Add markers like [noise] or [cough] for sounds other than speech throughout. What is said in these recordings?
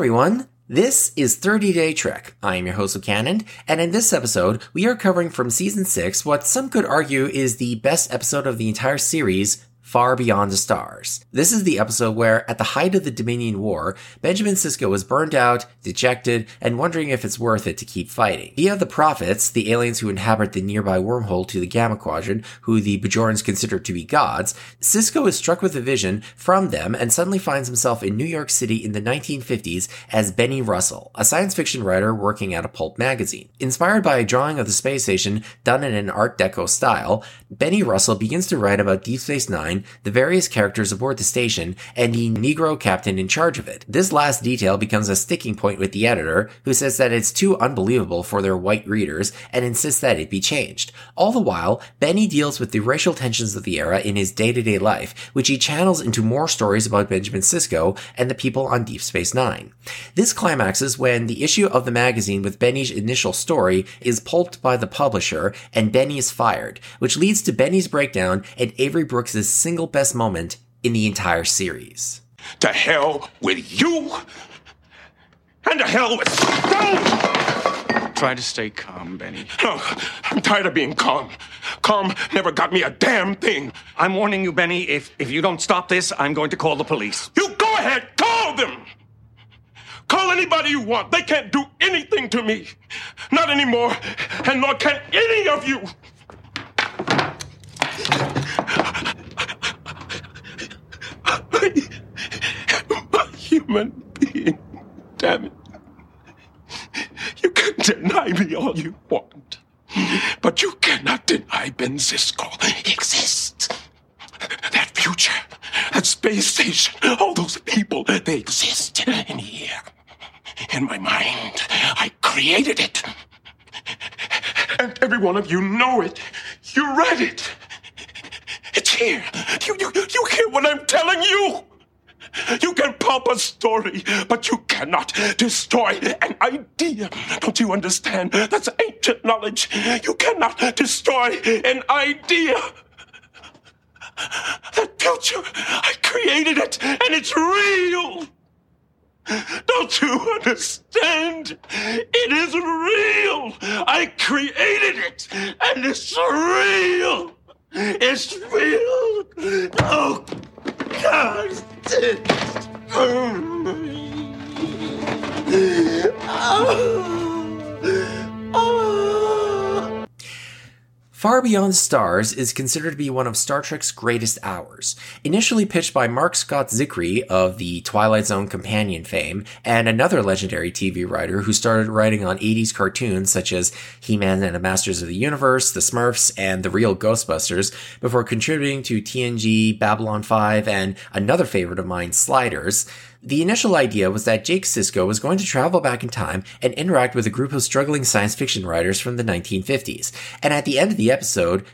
everyone. This is 30 Day Trek. I am your host, Canon, and in this episode, we are covering from season 6 what some could argue is the best episode of the entire series, Far Beyond the Stars. This is the episode where, at the height of the Dominion War, Benjamin Sisko is burned out, dejected, and wondering if it's worth it to keep fighting. Via the Prophets, the aliens who inhabit the nearby wormhole to the Gamma Quadrant, who the Bajorans consider to be gods, Sisko is struck with a vision from them and suddenly finds himself in New York City in the 1950s as Benny Russell, a science fiction writer working at a pulp magazine. Inspired by a drawing of the space station done in an Art Deco style, Benny Russell begins to write about Deep Space Nine the various characters aboard the station, and the Negro captain in charge of it. This last detail becomes a sticking point with the editor, who says that it's too unbelievable for their white readers and insists that it be changed. All the while, Benny deals with the racial tensions of the era in his day-to-day life, which he channels into more stories about Benjamin Sisko and the people on Deep Space Nine. This climaxes when the issue of the magazine with Benny's initial story is pulped by the publisher and Benny is fired, which leads to Benny's breakdown and Avery Brooks' single best moment in the entire series. To hell with you! And to hell with Stone! Try to stay calm, Benny. No, I'm tired of being calm. Calm never got me a damn thing. I'm warning you, Benny. If if you don't stop this, I'm going to call the police. You go ahead, call them! Call anybody you want. They can't do anything to me. Not anymore. And nor can any of you. a human being. Damn it. You can deny me all you want, but you cannot deny Ben Sisko exists. That future, that space station, all those people, they exist in here. In my mind, I created it. And every one of you know it. You read it. It's here. You, you, you hear what I'm telling you? You can pump a story, but you cannot destroy an idea. Don't you understand? That's ancient knowledge. You cannot destroy an idea. That future, I created it, and it's real. Don't you understand? It is real. I created it, and it's real. It's real. [laughs] God. Far Beyond Stars is considered to be one of Star Trek's greatest hours. Initially pitched by Mark Scott Zicree of the Twilight Zone companion fame, and another legendary TV writer who started writing on 80s cartoons such as He-Man and the Masters of the Universe, The Smurfs, and The Real Ghostbusters, before contributing to TNG, Babylon 5, and another favorite of mine, Sliders. The initial idea was that Jake Sisko was going to travel back in time and interact with a group of struggling science fiction writers from the 1950s. And at the end of the episode,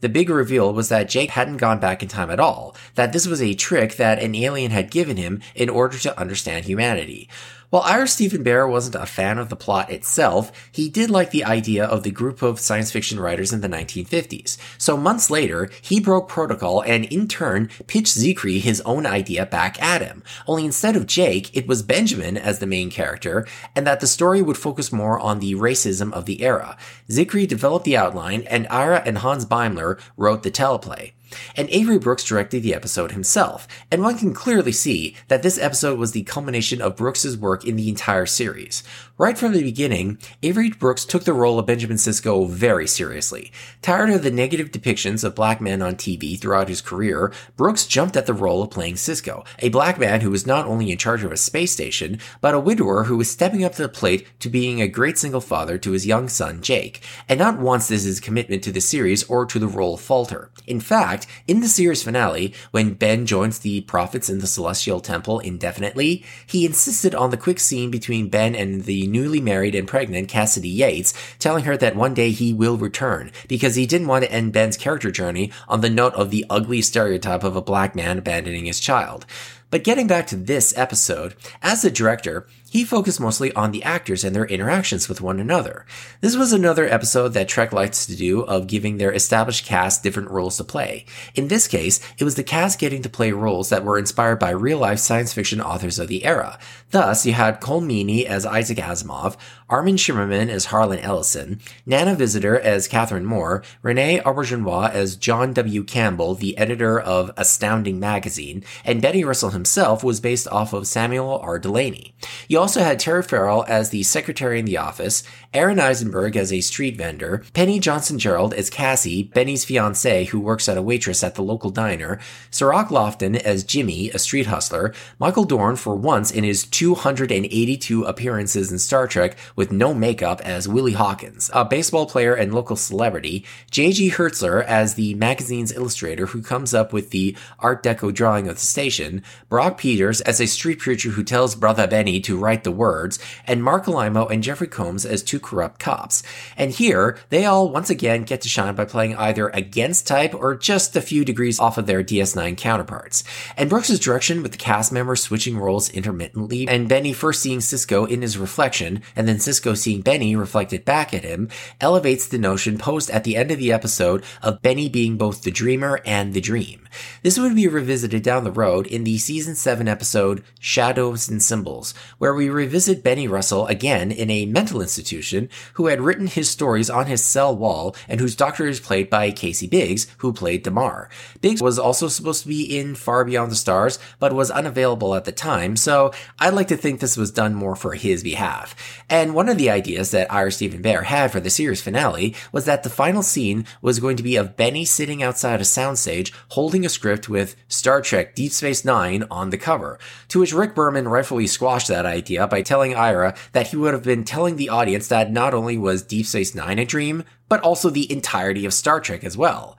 the big reveal was that Jake hadn't gone back in time at all, that this was a trick that an alien had given him in order to understand humanity. While Ira Steven Behr wasn't a fan of the plot itself, he did like the idea of the group of science fiction writers in the 1950s. So months later, he broke protocol and in turn pitched Zicree his own idea back at him. Only instead of Jake, it was Benjamin as the main character, and that the story would focus more on the racism of the era. Zicree developed the outline, and Ira and Hans Beimler wrote the teleplay. And Avery Brooks directed the episode himself, and one can clearly see that this episode was the culmination of Brooks's work in the entire series. Right from the beginning, Avery Brooks took the role of Benjamin Sisko very seriously. Tired of the negative depictions of black men on TV throughout his career, Brooks jumped at the role of playing Sisko, a black man who was not only in charge of a space station, but a widower who was stepping up to the plate to being a great single father to his young son, Jake. And not once does his commitment to the series or to the role falter. In fact, in the series finale, when Ben joins the prophets in the Celestial Temple indefinitely, he insisted on the quick scene between Ben and the newly married and pregnant Cassidy Yates, telling her that one day he will return, because he didn't want to end Ben's character journey on the note of the ugly stereotype of a black man abandoning his child. But getting back to this episode, as the director, he focused mostly on the actors and their interactions with one another. This was another episode that Trek likes to do of giving their established cast different roles to play. In this case, it was the cast getting to play roles that were inspired by real life science fiction authors of the era. Thus, you had Colm Meaney as Isaac Asimov, Armin Shimerman as Harlan Ellison, Nana Visitor as Catherine Moore, Renee Auberjonois as John W. Campbell, the editor of Astounding Magazine, and Benny Russell himself was based off of Samuel R. Delany. You also had Terry Farrell as the secretary in the office, Aron Eisenberg as a street vendor, Penny Johnson Jerald as Cassie, Benny's fiancée who works at a waitress at the local diner, Cirroc Lofton as Jimmy, a street hustler, Michael Dorn for once in his 282 appearances in Star Trek with no makeup as Willie Hawkins, a baseball player and local celebrity, J.G. Hertzler as the magazine's illustrator who comes up with the Art Deco drawing of the station, Brock Peters as a street preacher who tells Brother Benny to write the words, and Marc Alaimo and Jeffrey Combs as two corrupt cops. And here, they all once again get to shine by playing either against type or just a few degrees off of their DS9 counterparts. And Brooks' direction with the cast members switching roles intermittently, and Benny first seeing Sisko in his reflection, and then Sisko seeing Benny reflected back at him, elevates the notion posed at the end of the episode of Benny being both the dreamer and the dream. This would be revisited down the road in the season 7 episode Shadows and Symbols, where we revisit Benny Russell again in a mental institution who had written his stories on his cell wall and whose doctor is played by Casey Biggs, who played Damar. Biggs was also supposed to be in Far Beyond the Stars, but was unavailable at the time, so I'd like to think this was done more for his behalf. And one of the ideas that Ira Steven Behr had for the series finale was that the final scene was going to be of Benny sitting outside a soundstage holding a script with Star Trek Deep Space Nine on the cover, to which Rick Berman rightfully squashed that idea by telling Ira that he would have been telling the audience that not only was Deep Space Nine a dream, but also the entirety of Star Trek as well.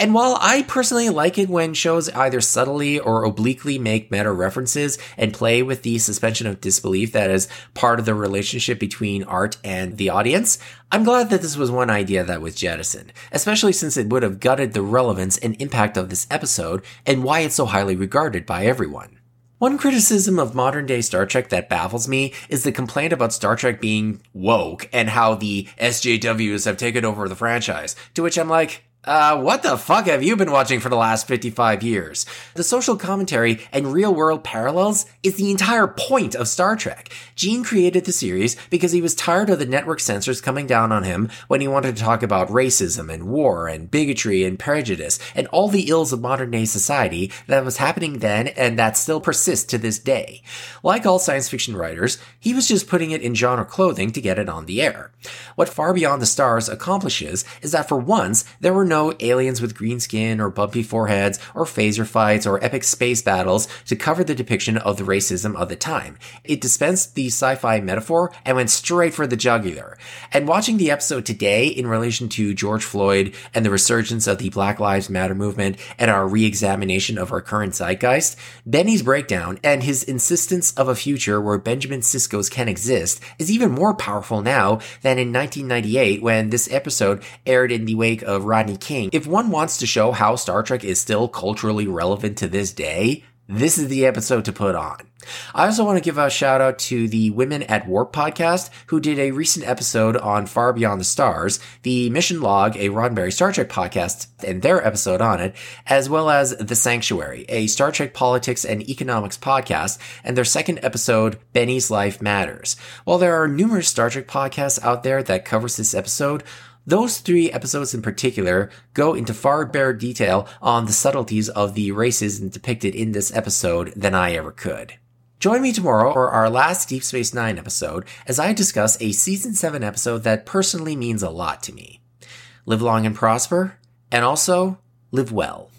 And while I personally like it when shows either subtly or obliquely make meta references and play with the suspension of disbelief that is part of the relationship between art and the audience, I'm glad that this was one idea that was jettisoned, especially since it would have gutted the relevance and impact of this episode and why it's so highly regarded by everyone. One criticism of modern day Star Trek that baffles me is the complaint about Star Trek being woke and how the SJWs have taken over the franchise, to which I'm like, uh, what the fuck have you been watching for the last 55 years? The social commentary and real world parallels is the entire point of Star Trek. Gene created the series because he was tired of the network censors coming down on him when he wanted to talk about racism and war and bigotry and prejudice and all the ills of modern day society that was happening then and that still persists to this day. Like all science fiction writers, he was just putting it in genre clothing to get it on the air. What Far Beyond the Stars accomplishes is that for once, there were no aliens with green skin or bumpy foreheads or phaser fights or epic space battles to cover the depiction of the racism of the time. It dispensed the sci-fi metaphor and went straight for the jugular. And watching the episode today in relation to George Floyd and the resurgence of the Black Lives Matter movement and our re-examination of our current zeitgeist, Benny's breakdown and his insistence of a future where Benjamin Sisko's can exist is even more powerful now than in 1998 when this episode aired in the wake of Rodney King. If one wants to show how Star Trek is still culturally relevant to this day, this is the episode to put on. I also want to give a shout out to the Women at Warp podcast, who did a recent episode on Far Beyond the Stars, the Mission Log, a Roddenberry Star Trek podcast, and their episode on it, as well as The Sanctuary, a Star Trek politics and economics podcast, and their second episode, Benny's Life Matters. While there are numerous Star Trek podcasts out there that covers this episode, those three episodes in particular go into far better detail on the subtleties of the racism depicted in this episode than I ever could. Join me tomorrow for our last Deep Space Nine episode as I discuss a season 7 episode that personally means a lot to me. Live long and prosper, and also live well.